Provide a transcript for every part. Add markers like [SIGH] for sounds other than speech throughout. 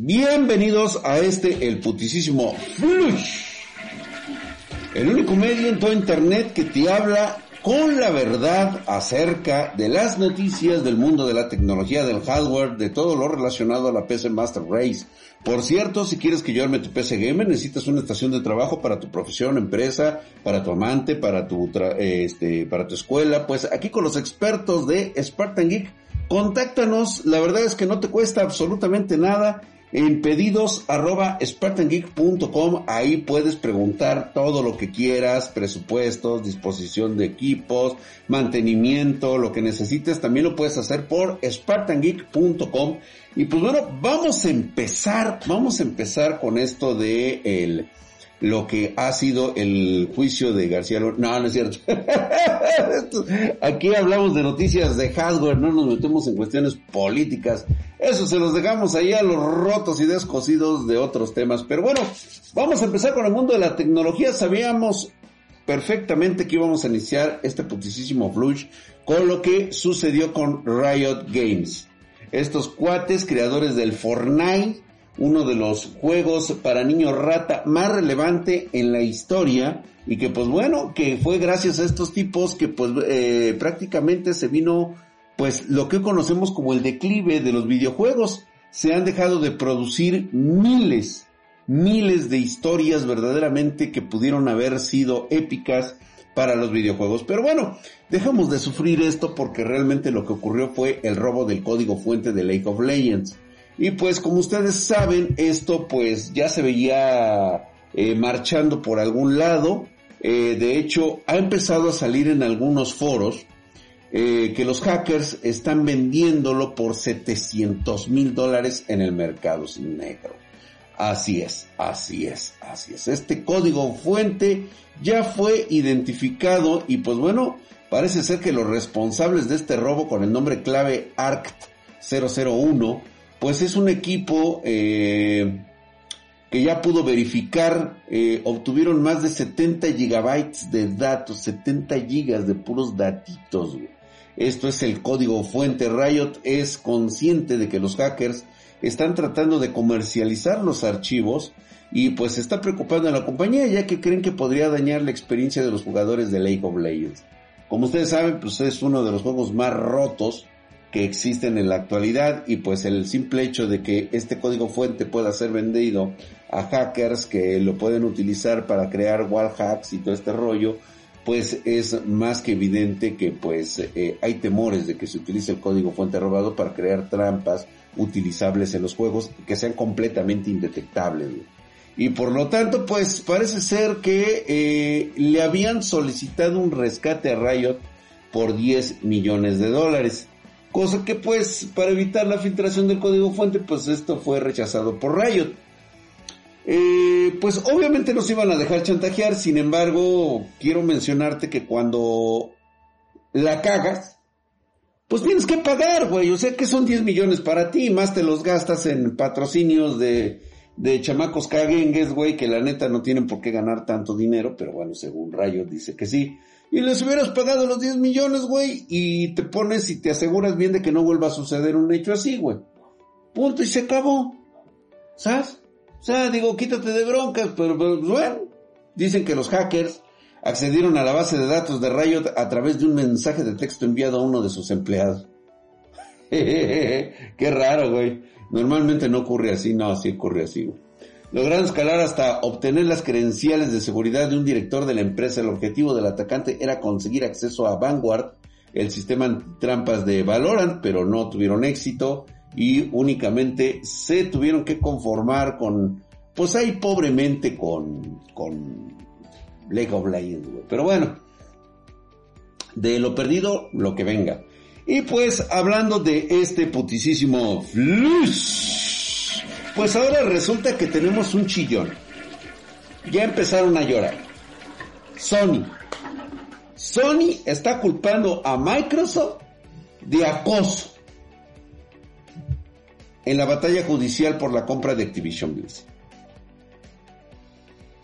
Bienvenidos a este, el putisísimo Flush. El único medio en todo internet que te habla con la verdad acerca de las noticias del mundo de la tecnología, del hardware, de todo lo relacionado a la PC Master Race. Por cierto, si quieres que yo arme tu PC Gamer, necesitas una estación de trabajo para tu profesión, empresa, para tu amante, para tu, este, para tu escuela, pues aquí con los expertos de Spartan Geek, contáctanos, la verdad es que no te cuesta absolutamente nada en pedidos arroba ahí puedes preguntar todo lo que quieras, presupuestos, disposición de equipos, mantenimiento, lo que necesites, también lo puedes hacer por spartangeek.com. Y pues bueno, vamos a empezar, vamos a empezar con esto de el lo que ha sido el juicio de García Lorena. No, no es cierto. [LAUGHS] Aquí hablamos de noticias de hardware, no nos metemos en cuestiones políticas. Eso se los dejamos ahí a los rotos y descosidos de otros temas. Pero bueno, vamos a empezar con el mundo de la tecnología. Sabíamos perfectamente que íbamos a iniciar este putisísimo flush con lo que sucedió con Riot Games. Estos cuates creadores del Fortnite uno de los juegos para niños rata más relevante en la historia y que pues bueno, que fue gracias a estos tipos que pues eh, prácticamente se vino pues lo que conocemos como el declive de los videojuegos. Se han dejado de producir miles, miles de historias verdaderamente que pudieron haber sido épicas para los videojuegos. Pero bueno, dejamos de sufrir esto porque realmente lo que ocurrió fue el robo del código fuente de Lake of Legends. Y pues como ustedes saben, esto pues ya se veía eh, marchando por algún lado. Eh, de hecho, ha empezado a salir en algunos foros eh, que los hackers están vendiéndolo por 700 mil dólares en el mercado negro. Así es, así es, así es. Este código fuente ya fue identificado y pues bueno, parece ser que los responsables de este robo con el nombre clave ARCT001 pues es un equipo eh, que ya pudo verificar, eh, obtuvieron más de 70 gigabytes de datos, 70 gigas de puros datitos. Esto es el código fuente. Riot es consciente de que los hackers están tratando de comercializar los archivos y pues está preocupando a la compañía ya que creen que podría dañar la experiencia de los jugadores de League of Legends. Como ustedes saben, pues es uno de los juegos más rotos que existen en la actualidad y pues el simple hecho de que este código fuente pueda ser vendido a hackers que lo pueden utilizar para crear wall hacks y todo este rollo, pues es más que evidente que pues eh, hay temores de que se utilice el código fuente robado para crear trampas utilizables en los juegos que sean completamente indetectables. Y por lo tanto, pues parece ser que eh, le habían solicitado un rescate a Riot por 10 millones de dólares. Cosa que pues para evitar la filtración del código fuente pues esto fue rechazado por Riot. Eh, pues obviamente nos iban a dejar chantajear, sin embargo quiero mencionarte que cuando la cagas, pues tienes que pagar, güey. O sea que son 10 millones para ti, más te los gastas en patrocinios de, de chamacos caguengues, güey, que la neta no tienen por qué ganar tanto dinero, pero bueno, según Riot dice que sí y les hubieras pagado los 10 millones, güey, y te pones y te aseguras bien de que no vuelva a suceder un hecho así, güey. Punto y se acabó. ¿Sabes? O sea, digo, quítate de broncas, pero, bueno, dicen que los hackers accedieron a la base de datos de Riot a través de un mensaje de texto enviado a uno de sus empleados. [LAUGHS] Qué raro, güey. Normalmente no ocurre así, no, así ocurre así, güey. Lograron escalar hasta obtener las credenciales de seguridad de un director de la empresa. El objetivo del atacante era conseguir acceso a Vanguard, el sistema trampas de Valorant, pero no tuvieron éxito y únicamente se tuvieron que conformar con, pues ahí pobremente con, con League of Legends, Pero bueno, de lo perdido, lo que venga. Y pues hablando de este putisísimo Flush, pues ahora resulta que tenemos un chillón. Ya empezaron a llorar. Sony. Sony está culpando a Microsoft de acoso en la batalla judicial por la compra de Activision Blizzard.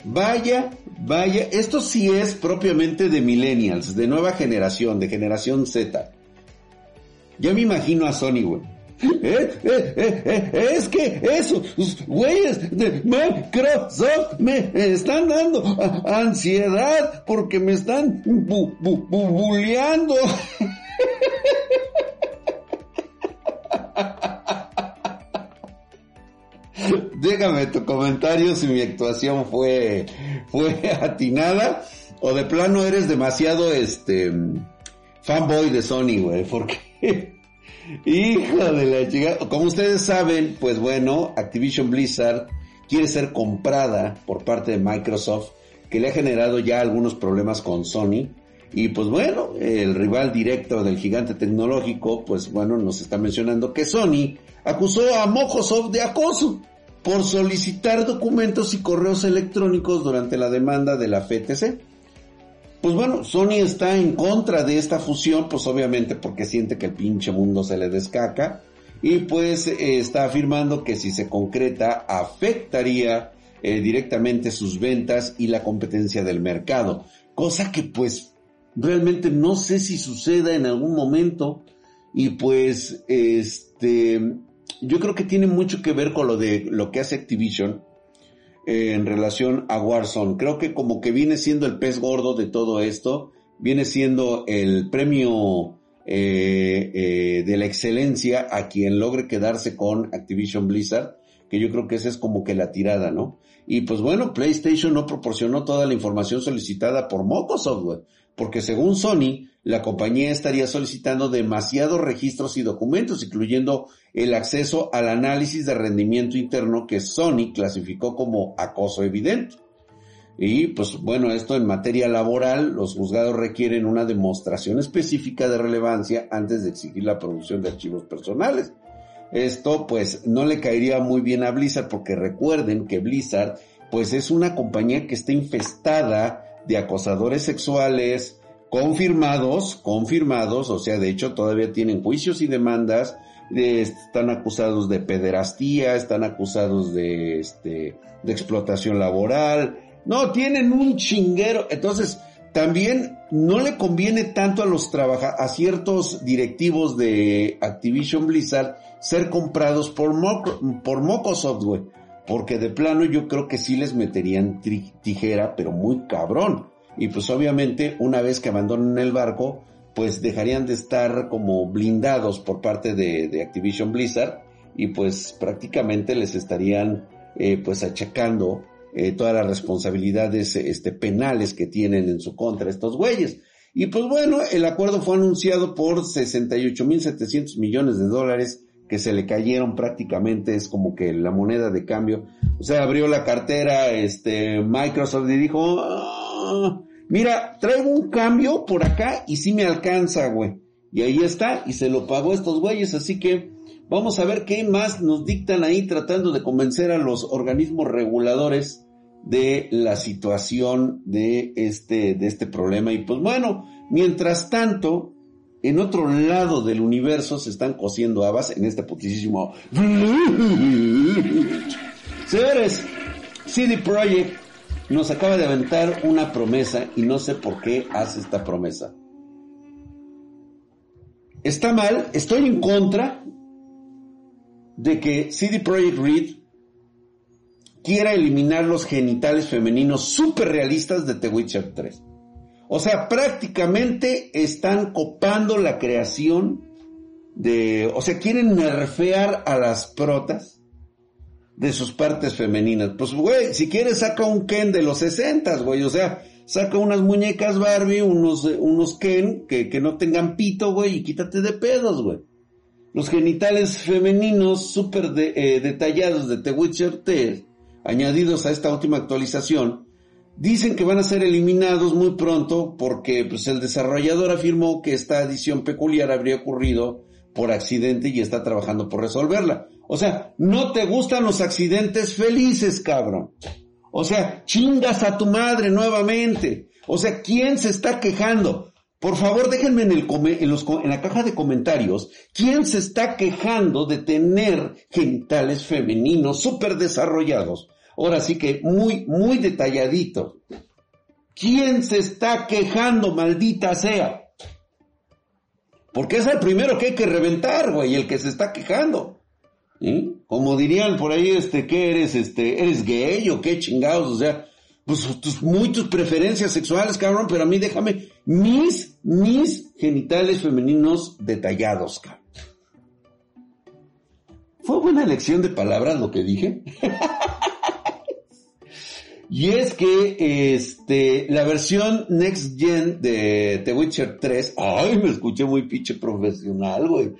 Vaya, vaya, esto sí es propiamente de millennials, de nueva generación, de generación Z. Ya me imagino a Sony, güey. Eh, eh, eh, es que esos güeyes de Microsoft me están dando ansiedad porque me están bu bulleando. Déjame tu comentario si mi actuación fue, fue atinada o de plano eres demasiado este fanboy de Sony, güey, porque hijo de la chica, como ustedes saben, pues bueno, Activision Blizzard quiere ser comprada por parte de Microsoft, que le ha generado ya algunos problemas con Sony. Y pues bueno, el rival directo del gigante tecnológico, pues bueno, nos está mencionando que Sony acusó a Microsoft de acoso por solicitar documentos y correos electrónicos durante la demanda de la FTC. Pues bueno, Sony está en contra de esta fusión, pues obviamente porque siente que el pinche mundo se le descaca. Y pues eh, está afirmando que si se concreta afectaría eh, directamente sus ventas y la competencia del mercado, cosa que pues realmente no sé si suceda en algún momento. Y pues este yo creo que tiene mucho que ver con lo de lo que hace Activision en relación a Warzone. Creo que como que viene siendo el pez gordo de todo esto, viene siendo el premio eh, eh, de la excelencia a quien logre quedarse con Activision Blizzard, que yo creo que esa es como que la tirada, ¿no? Y pues bueno, PlayStation no proporcionó toda la información solicitada por Moco Software, porque según Sony, la compañía estaría solicitando demasiados registros y documentos, incluyendo el acceso al análisis de rendimiento interno que Sony clasificó como acoso evidente. Y pues bueno, esto en materia laboral, los juzgados requieren una demostración específica de relevancia antes de exigir la producción de archivos personales. Esto pues no le caería muy bien a Blizzard porque recuerden que Blizzard pues es una compañía que está infestada de acosadores sexuales confirmados, confirmados, o sea, de hecho todavía tienen juicios y demandas, están acusados de pederastía, están acusados de, este, de explotación laboral, no, tienen un chinguero, entonces también no le conviene tanto a los trabaja a ciertos directivos de Activision Blizzard ser comprados por, por Moco Software porque de plano yo creo que sí les meterían tijera, pero muy cabrón. Y pues obviamente una vez que abandonen el barco, pues dejarían de estar como blindados por parte de, Activision Blizzard y pues prácticamente les estarían eh, pues achacando eh, todas las responsabilidades este, penales que tienen en su contra estos güeyes. Y pues bueno, el acuerdo fue anunciado por 68.700 millones de dólares que se le cayeron prácticamente, es como que la moneda de cambio. O sea, abrió la cartera este Microsoft y dijo, mira, traigo un cambio por acá y sí me alcanza, güey. Y ahí está, y se lo pagó a estos güeyes, así que vamos a ver qué más nos dictan ahí tratando de convencer a los organismos reguladores de la situación de este, de este problema. Y pues bueno, mientras tanto, en otro lado del universo se están cosiendo habas en este putísimo... [LAUGHS] Señores, CD Projekt nos acaba de aventar una promesa y no sé por qué hace esta promesa. Está mal, estoy en contra de que CD Projekt Red quiera eliminar los genitales femeninos super realistas de The Witcher 3. O sea, prácticamente están copando la creación de, o sea, quieren nerfear a las protas de sus partes femeninas. Pues, güey, si quieres saca un Ken de los 60, güey, o sea, saca unas muñecas Barbie, unos, unos Ken que, que no tengan pito, güey, y quítate de pedos, güey. Los genitales femeninos súper de, eh, detallados de The Witcher 3, añadidos a esta última actualización, Dicen que van a ser eliminados muy pronto porque pues, el desarrollador afirmó que esta adición peculiar habría ocurrido por accidente y está trabajando por resolverla. O sea, no te gustan los accidentes felices, cabrón. O sea, chingas a tu madre nuevamente. O sea, ¿quién se está quejando? Por favor, déjenme en, el en, en la caja de comentarios, ¿quién se está quejando de tener genitales femeninos súper desarrollados? Ahora sí que muy, muy detalladito. ¿Quién se está quejando, maldita sea? Porque es el primero que hay que reventar, güey, el que se está quejando. Como dirían por ahí, este, ¿qué eres? Este, ¿eres gay o qué chingados? O sea, pues tus, muy tus preferencias sexuales, cabrón, pero a mí déjame mis, mis genitales femeninos detallados, cabrón. ¿Fue buena elección de palabras lo que dije? [LAUGHS] y es que este la versión Next Gen de The Witcher 3, ay, me escuché muy pinche profesional, güey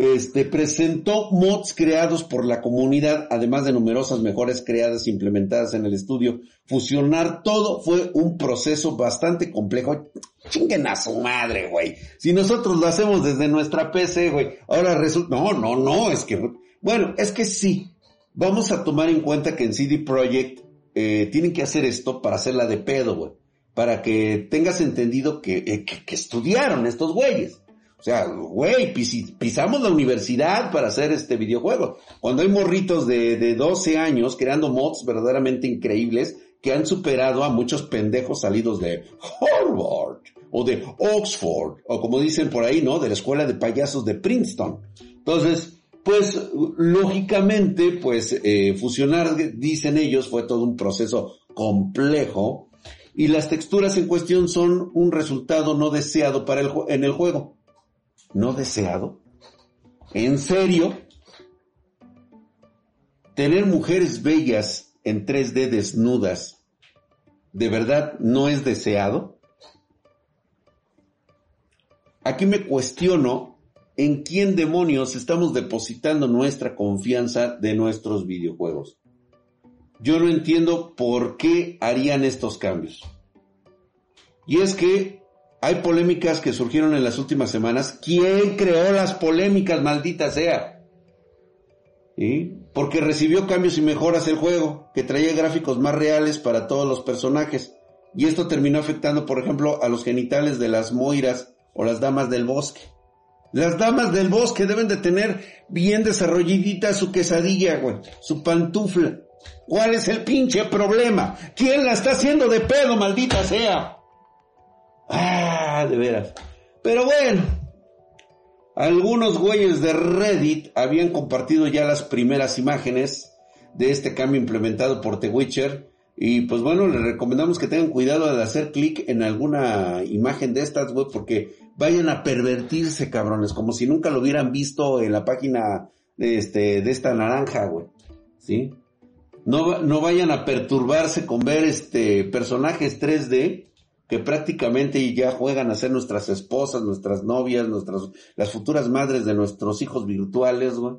este, presentó mods creados por la comunidad, además de numerosas mejoras creadas e implementadas en el estudio. Fusionar todo fue un proceso bastante complejo. Chinguen a su madre, güey. Si nosotros lo hacemos desde nuestra PC, güey, ahora resulta, no, no, no, es que, bueno, es que sí. Vamos a tomar en cuenta que en CD Projekt eh, tienen que hacer esto para hacerla de pedo, güey. Para que tengas entendido que, eh, que estudiaron estos güeyes. O sea, güey, pisamos la universidad para hacer este videojuego. Cuando hay morritos de, de 12 años creando mods verdaderamente increíbles que han superado a muchos pendejos salidos de Harvard o de Oxford o como dicen por ahí, ¿no? De la escuela de payasos de Princeton. Entonces, pues lógicamente, pues eh, fusionar, dicen ellos, fue todo un proceso complejo y las texturas en cuestión son un resultado no deseado para el, en el juego no deseado? ¿En serio? ¿Tener mujeres bellas en 3D desnudas de verdad no es deseado? Aquí me cuestiono en quién demonios estamos depositando nuestra confianza de nuestros videojuegos. Yo no entiendo por qué harían estos cambios. Y es que hay polémicas que surgieron en las últimas semanas. ¿Quién creó las polémicas, maldita sea? ¿Sí? Porque recibió cambios y mejoras el juego, que traía gráficos más reales para todos los personajes. Y esto terminó afectando, por ejemplo, a los genitales de las moiras o las damas del bosque. Las damas del bosque deben de tener bien desarrolladita su quesadilla, güey, su pantufla. ¿Cuál es el pinche problema? ¿Quién la está haciendo de pedo, maldita sea? Ah, de veras. Pero bueno, algunos güeyes de Reddit habían compartido ya las primeras imágenes de este cambio implementado por The Witcher. Y pues bueno, les recomendamos que tengan cuidado al hacer clic en alguna imagen de estas, güey, porque vayan a pervertirse, cabrones, como si nunca lo hubieran visto en la página de, este, de esta naranja, güey. ¿Sí? No, no vayan a perturbarse con ver este personajes 3D que prácticamente ya juegan a ser nuestras esposas, nuestras novias, nuestras, las futuras madres de nuestros hijos virtuales, güey.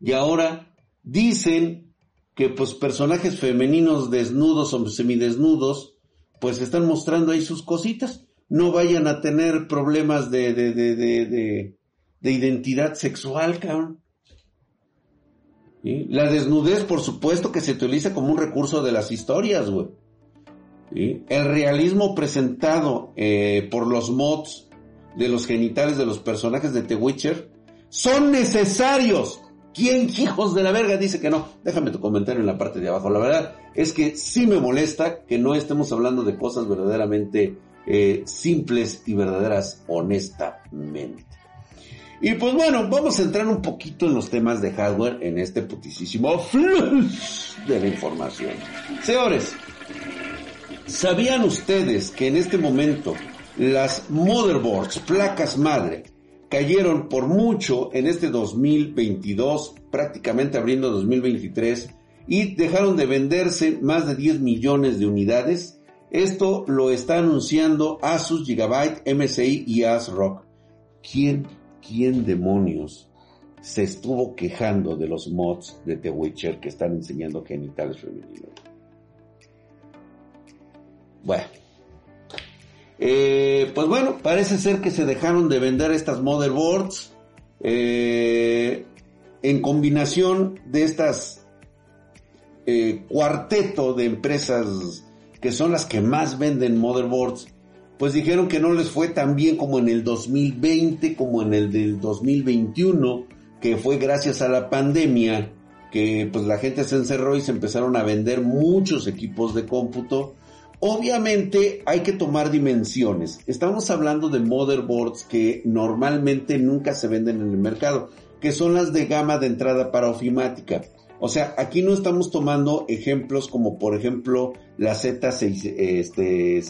Y ahora dicen que pues personajes femeninos desnudos o semidesnudos, pues están mostrando ahí sus cositas. No vayan a tener problemas de, de, de, de, de identidad sexual, cabrón. La desnudez, por supuesto, que se utiliza como un recurso de las historias, güey. El realismo presentado eh, por los mods de los genitales de los personajes de The Witcher son necesarios. ¿Quién hijos de la verga dice que no? Déjame tu comentario en la parte de abajo. La verdad es que sí me molesta que no estemos hablando de cosas verdaderamente eh, simples y verdaderas honestamente. Y pues bueno, vamos a entrar un poquito en los temas de hardware en este putisísimo [LAUGHS] de la información. Señores, ¿Sabían ustedes que en este momento las motherboards, placas madre, cayeron por mucho en este 2022, prácticamente abriendo 2023, y dejaron de venderse más de 10 millones de unidades? Esto lo está anunciando Asus Gigabyte, MSI y ASRock. ¿Quién, quién demonios se estuvo quejando de los mods de The Witcher que están enseñando genitales femeninos? Bueno. Eh, pues bueno, parece ser que se dejaron de vender estas motherboards eh, en combinación de estas eh, cuarteto de empresas que son las que más venden motherboards, pues dijeron que no les fue tan bien como en el 2020, como en el del 2021, que fue gracias a la pandemia, que pues la gente se encerró y se empezaron a vender muchos equipos de cómputo. Obviamente hay que tomar dimensiones. Estamos hablando de motherboards que normalmente nunca se venden en el mercado, que son las de gama de entrada para ofimática. O sea, aquí no estamos tomando ejemplos como por ejemplo la Z690, este,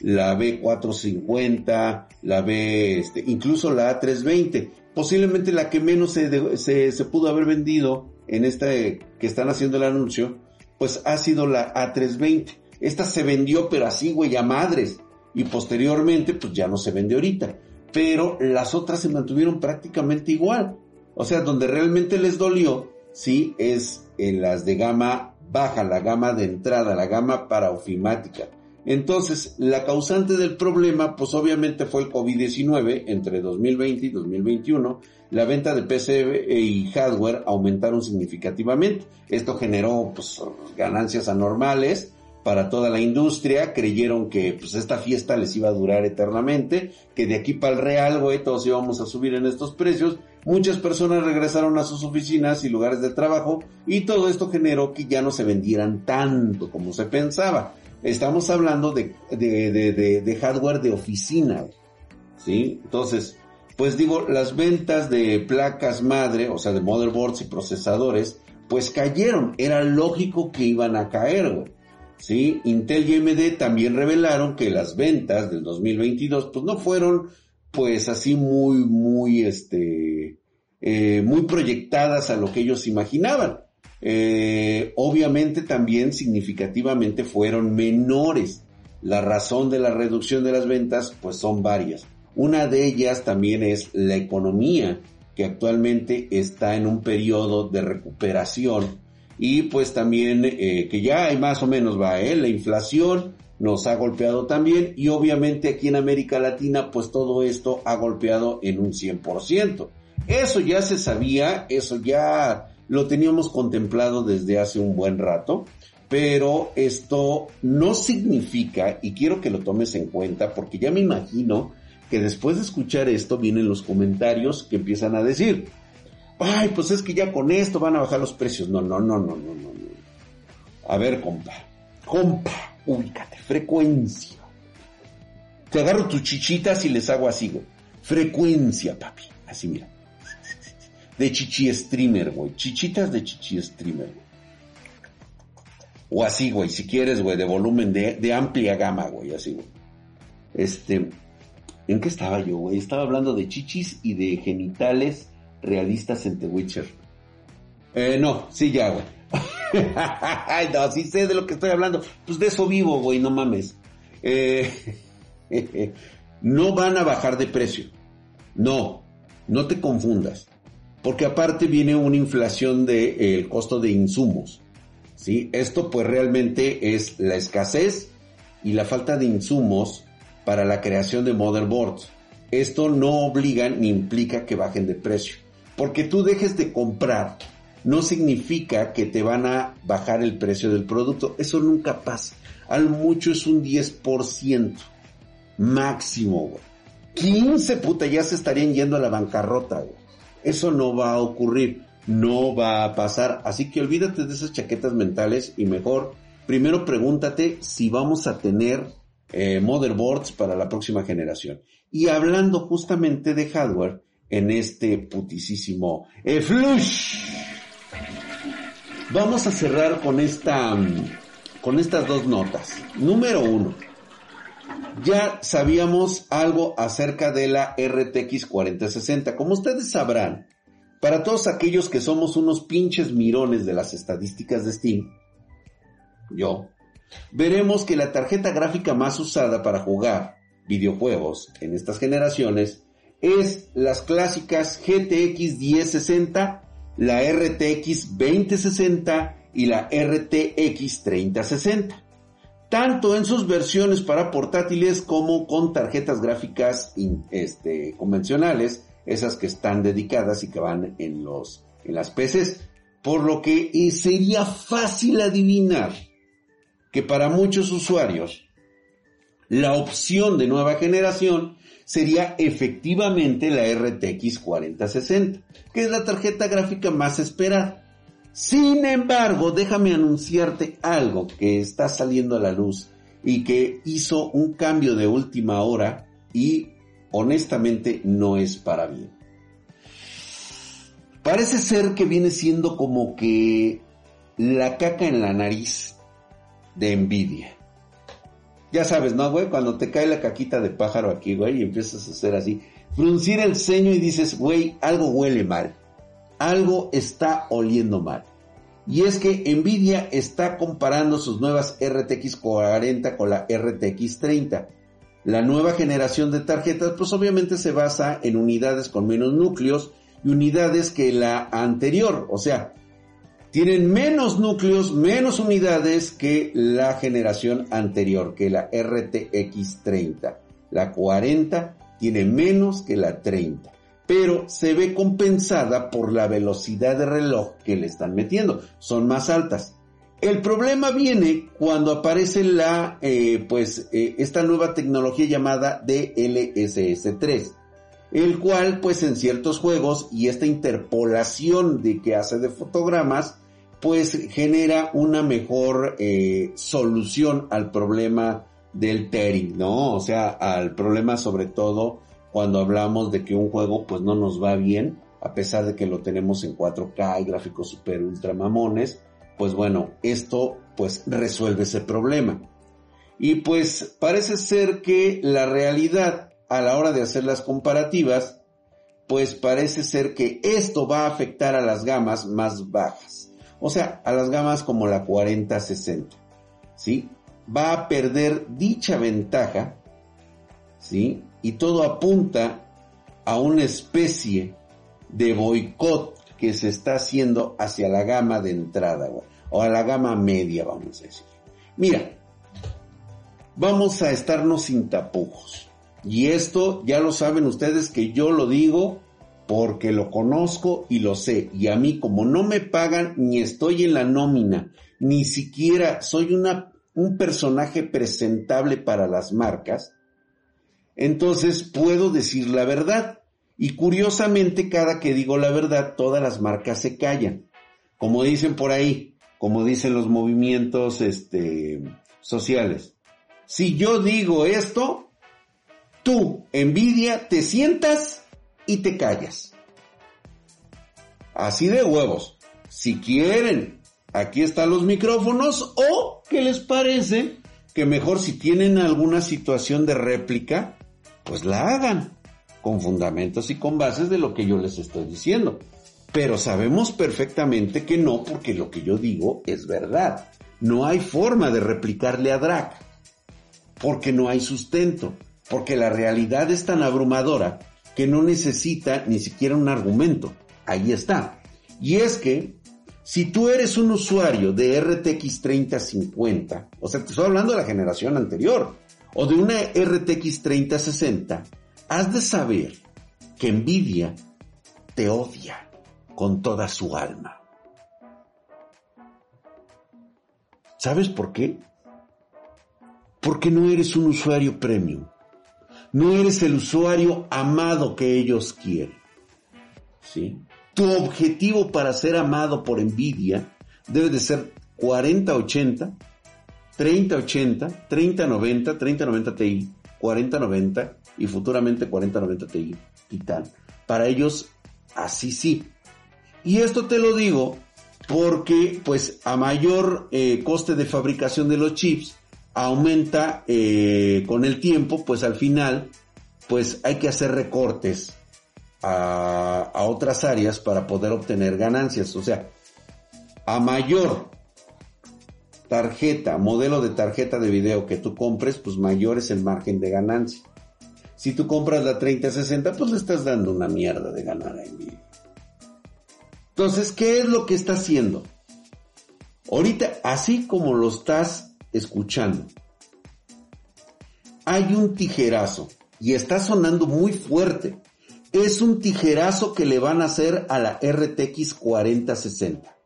la B450, la B, este, incluso la A320. Posiblemente la que menos se, se, se pudo haber vendido en esta que están haciendo el anuncio, pues ha sido la A320. Esta se vendió pero así, güey, a madres. Y posteriormente, pues ya no se vende ahorita. Pero las otras se mantuvieron prácticamente igual. O sea, donde realmente les dolió, sí, es en las de gama baja, la gama de entrada, la gama para ofimática. Entonces, la causante del problema, pues obviamente fue el COVID-19 entre 2020 y 2021. La venta de PC y hardware aumentaron significativamente. Esto generó pues, ganancias anormales para toda la industria. Creyeron que pues, esta fiesta les iba a durar eternamente, que de aquí para el real, güey, todos íbamos a subir en estos precios Muchas personas regresaron a sus oficinas y lugares de trabajo y todo esto generó que ya no se vendieran tanto como se pensaba. Estamos hablando de, de, hardware de oficina. ¿Sí? Entonces, pues digo, las ventas de placas madre, o sea, de motherboards y procesadores, pues cayeron. Era lógico que iban a caer, ¿Sí? Intel y AMD también revelaron que las ventas del 2022, pues no fueron pues así muy, muy, este, eh, muy proyectadas a lo que ellos imaginaban. Eh, obviamente también significativamente fueron menores. La razón de la reducción de las ventas, pues son varias. Una de ellas también es la economía, que actualmente está en un periodo de recuperación y pues también eh, que ya hay más o menos va, ¿eh? la inflación nos ha golpeado también y obviamente aquí en América Latina pues todo esto ha golpeado en un 100%. Eso ya se sabía, eso ya lo teníamos contemplado desde hace un buen rato, pero esto no significa, y quiero que lo tomes en cuenta porque ya me imagino que después de escuchar esto vienen los comentarios que empiezan a decir, ay, pues es que ya con esto van a bajar los precios. No, no, no, no, no, no. A ver, compa, compa, ubícate, frecuencia. Te agarro tus chichitas y les hago así. Frecuencia, papi. Así, mira. De chichi streamer, güey. Chichitas de chichi streamer, güey. O así, güey, si quieres, güey, de volumen, de, amplia gama, güey, así, güey. Este, ¿en qué estaba yo, güey? Estaba hablando de chichis y de genitales realistas en The Witcher. Eh, no, sí, ya, güey. [LAUGHS] Ay, no, sí sé de lo que estoy hablando. Pues de eso vivo, güey, no mames. Eh, [LAUGHS] no van a bajar de precio. No, no te confundas. Porque aparte viene una inflación del de, eh, costo de insumos. ¿sí? Esto pues realmente es la escasez y la falta de insumos para la creación de motherboards. Esto no obliga ni implica que bajen de precio. Porque tú dejes de comprar no significa que te van a bajar el precio del producto. Eso nunca pasa. Al mucho es un 10%. Máximo, güey. 15 puta ya se estarían yendo a la bancarrota, güey. Eso no va a ocurrir. No va a pasar. Así que olvídate de esas chaquetas mentales y mejor, primero pregúntate si vamos a tener eh, motherboards para la próxima generación. Y hablando justamente de hardware en este putisísimo eh, flush Vamos a cerrar con esta, con estas dos notas. Número uno. Ya sabíamos algo acerca de la RTX 4060. Como ustedes sabrán, para todos aquellos que somos unos pinches mirones de las estadísticas de Steam, yo, veremos que la tarjeta gráfica más usada para jugar videojuegos en estas generaciones es las clásicas GTX 1060 la RTX 2060 y la RTX 3060. Tanto en sus versiones para portátiles como con tarjetas gráficas este, convencionales, esas que están dedicadas y que van en, los, en las PCs. Por lo que sería fácil adivinar que para muchos usuarios la opción de nueva generación sería efectivamente la RTX 4060, que es la tarjeta gráfica más esperada. Sin embargo, déjame anunciarte algo que está saliendo a la luz y que hizo un cambio de última hora y honestamente no es para bien. Parece ser que viene siendo como que la caca en la nariz de envidia. Ya sabes, ¿no, güey? Cuando te cae la caquita de pájaro aquí, güey, y empiezas a hacer así, fruncir el ceño y dices, güey, algo huele mal. Algo está oliendo mal. Y es que Nvidia está comparando sus nuevas RTX 40 con la RTX 30. La nueva generación de tarjetas pues obviamente se basa en unidades con menos núcleos y unidades que la anterior. O sea, tienen menos núcleos, menos unidades que la generación anterior, que la RTX 30. La 40 tiene menos que la 30 pero se ve compensada por la velocidad de reloj que le están metiendo. Son más altas. El problema viene cuando aparece la, eh, pues, eh, esta nueva tecnología llamada DLSS3, el cual, pues, en ciertos juegos y esta interpolación de que hace de fotogramas, pues, genera una mejor eh, solución al problema del tearing, ¿no? O sea, al problema sobre todo cuando hablamos de que un juego pues no nos va bien, a pesar de que lo tenemos en 4K y gráficos super ultra mamones, pues bueno, esto pues resuelve ese problema. Y pues parece ser que la realidad a la hora de hacer las comparativas, pues parece ser que esto va a afectar a las gamas más bajas. O sea, a las gamas como la 4060. ¿Sí? Va a perder dicha ventaja, ¿sí? Y todo apunta a una especie de boicot que se está haciendo hacia la gama de entrada, o a la gama media, vamos a decir. Mira, vamos a estarnos sin tapujos. Y esto ya lo saben ustedes que yo lo digo porque lo conozco y lo sé. Y a mí como no me pagan ni estoy en la nómina, ni siquiera soy una, un personaje presentable para las marcas, entonces puedo decir la verdad. Y curiosamente, cada que digo la verdad, todas las marcas se callan. Como dicen por ahí, como dicen los movimientos este, sociales. Si yo digo esto, tú, envidia, te sientas y te callas. Así de huevos. Si quieren, aquí están los micrófonos o, ¿qué les parece? Que mejor si tienen alguna situación de réplica, pues la hagan, con fundamentos y con bases de lo que yo les estoy diciendo. Pero sabemos perfectamente que no, porque lo que yo digo es verdad. No hay forma de replicarle a Drac, porque no hay sustento, porque la realidad es tan abrumadora que no necesita ni siquiera un argumento. Ahí está. Y es que si tú eres un usuario de RTX 3050, o sea, te estoy hablando de la generación anterior, o de una RTX 3060, has de saber que Nvidia te odia con toda su alma. ¿Sabes por qué? Porque no eres un usuario premium. No eres el usuario amado que ellos quieren. ¿Sí? Tu objetivo para ser amado por Nvidia debe de ser 4080 3080, 3090, 3090 Ti, 4090 y futuramente 4090 Ti Titan. Para ellos, así sí. Y esto te lo digo porque pues a mayor eh, coste de fabricación de los chips aumenta eh, con el tiempo, pues al final pues hay que hacer recortes a, a otras áreas para poder obtener ganancias. O sea, a mayor tarjeta, modelo de tarjeta de video que tú compres, pues mayor es el margen de ganancia. Si tú compras la 3060, pues le estás dando una mierda de ganar a Nvidia. Entonces, ¿qué es lo que está haciendo? Ahorita, así como lo estás escuchando, hay un tijerazo y está sonando muy fuerte. Es un tijerazo que le van a hacer a la RTX 4060.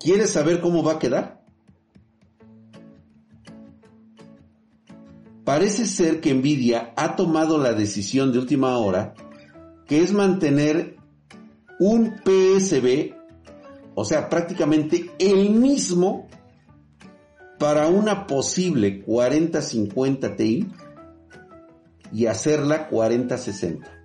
¿Quieres saber cómo va a quedar? Parece ser que Nvidia ha tomado la decisión de última hora que es mantener un PSB, o sea, prácticamente el mismo para una posible 4050 Ti y hacerla 4060.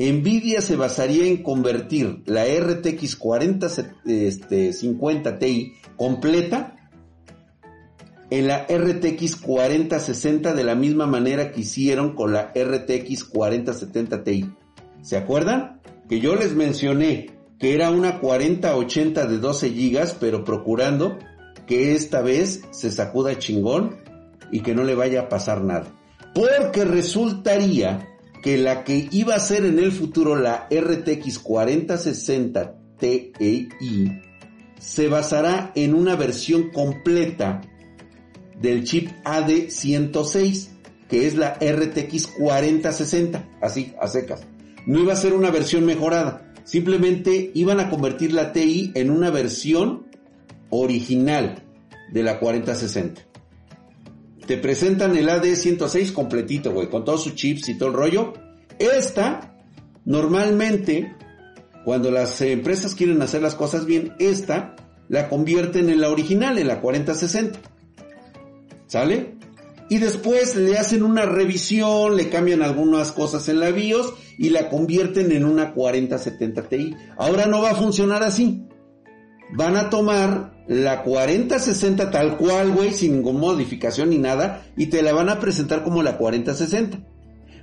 Nvidia se basaría en convertir la RTX 4050 este, Ti completa en la RTX 4060 de la misma manera que hicieron con la RTX 4070 Ti. ¿Se acuerdan? Que yo les mencioné que era una 4080 de 12 GB, pero procurando que esta vez se sacuda chingón y que no le vaya a pasar nada. Porque resultaría que la que iba a ser en el futuro la RTX 4060 Ti se basará en una versión completa del chip AD106, que es la RTX 4060, así, a secas. No iba a ser una versión mejorada, simplemente iban a convertir la TI en una versión original de la 4060. Te presentan el AD106 completito, güey, con todos sus chips y todo el rollo. Esta, normalmente, cuando las empresas quieren hacer las cosas bien, esta la convierten en la original, en la 4060. ¿Sale? Y después le hacen una revisión, le cambian algunas cosas en la BIOS y la convierten en una 4070 Ti. Ahora no va a funcionar así. Van a tomar la 4060 tal cual, güey, sin ninguna modificación ni nada, y te la van a presentar como la 4060.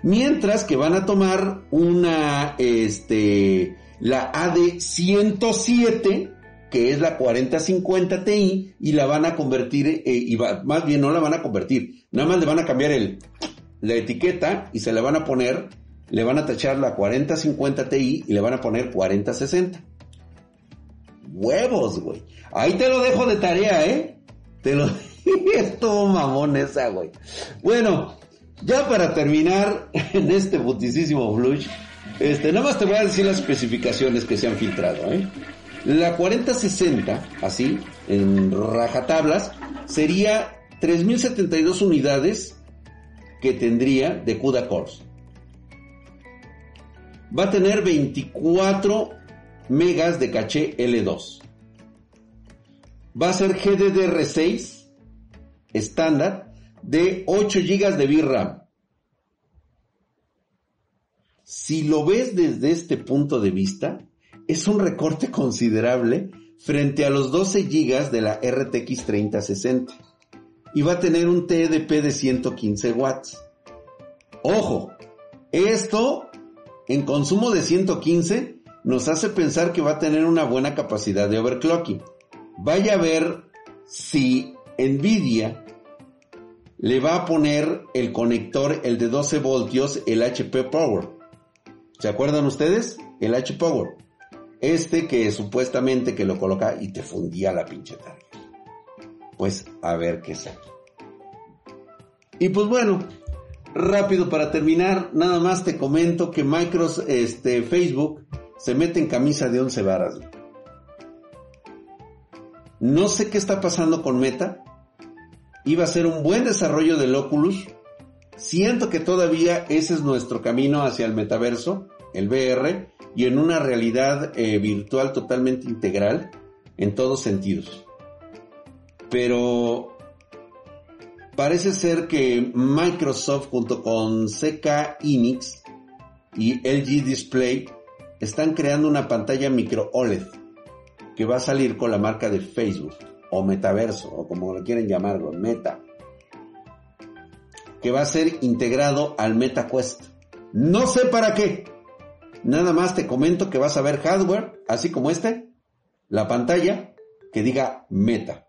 Mientras que van a tomar una, este, la AD107, que es la 4050 Ti, y la van a convertir, eh, y más bien no la van a convertir, nada más le van a cambiar el, la etiqueta y se la van a poner, le van a tachar la 4050 Ti y le van a poner 4060. Huevos, güey. Ahí te lo dejo de tarea, ¿eh? Te lo... [LAUGHS] es todo mamón esa, güey. Bueno, ya para terminar [LAUGHS] en este buticísimo flush, este, nada más te voy a decir las especificaciones que se han filtrado, ¿eh? La 4060, así, en rajatablas, sería 3072 unidades que tendría de CUDA cores. Va a tener 24 megas de caché L2. Va a ser GDDR6 estándar de 8 GB de VRAM. Si lo ves desde este punto de vista, es un recorte considerable frente a los 12 GB de la RTX 3060 y va a tener un TDP de 115 watts. Ojo, esto en consumo de 115 nos hace pensar que va a tener una buena capacidad de overclocking. Vaya a ver si Nvidia le va a poner el conector, el de 12 voltios, el HP Power. ¿Se acuerdan ustedes? El HP Power. Este que supuestamente que lo coloca y te fundía la pinche tarde. Pues a ver qué sale. Y pues bueno, rápido para terminar, nada más te comento que Microsoft, este, Facebook se mete en camisa de 11 varas. No sé qué está pasando con Meta. Iba a ser un buen desarrollo del Oculus. Siento que todavía ese es nuestro camino hacia el metaverso, el VR, y en una realidad eh, virtual totalmente integral en todos sentidos. Pero parece ser que Microsoft junto con CK Inix y LG Display están creando una pantalla micro OLED que va a salir con la marca de Facebook o metaverso o como lo quieren llamarlo, Meta, que va a ser integrado al MetaQuest. No sé para qué. Nada más te comento que vas a ver hardware, así como este, la pantalla que diga Meta.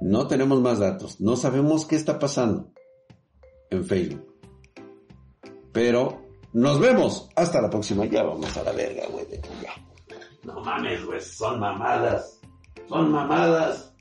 No tenemos más datos, no sabemos qué está pasando en Facebook. Pero nos vemos. Hasta la próxima. Ya vamos a la verga, güey. Ya. No mames, güey, son mamadas. Son mamadas.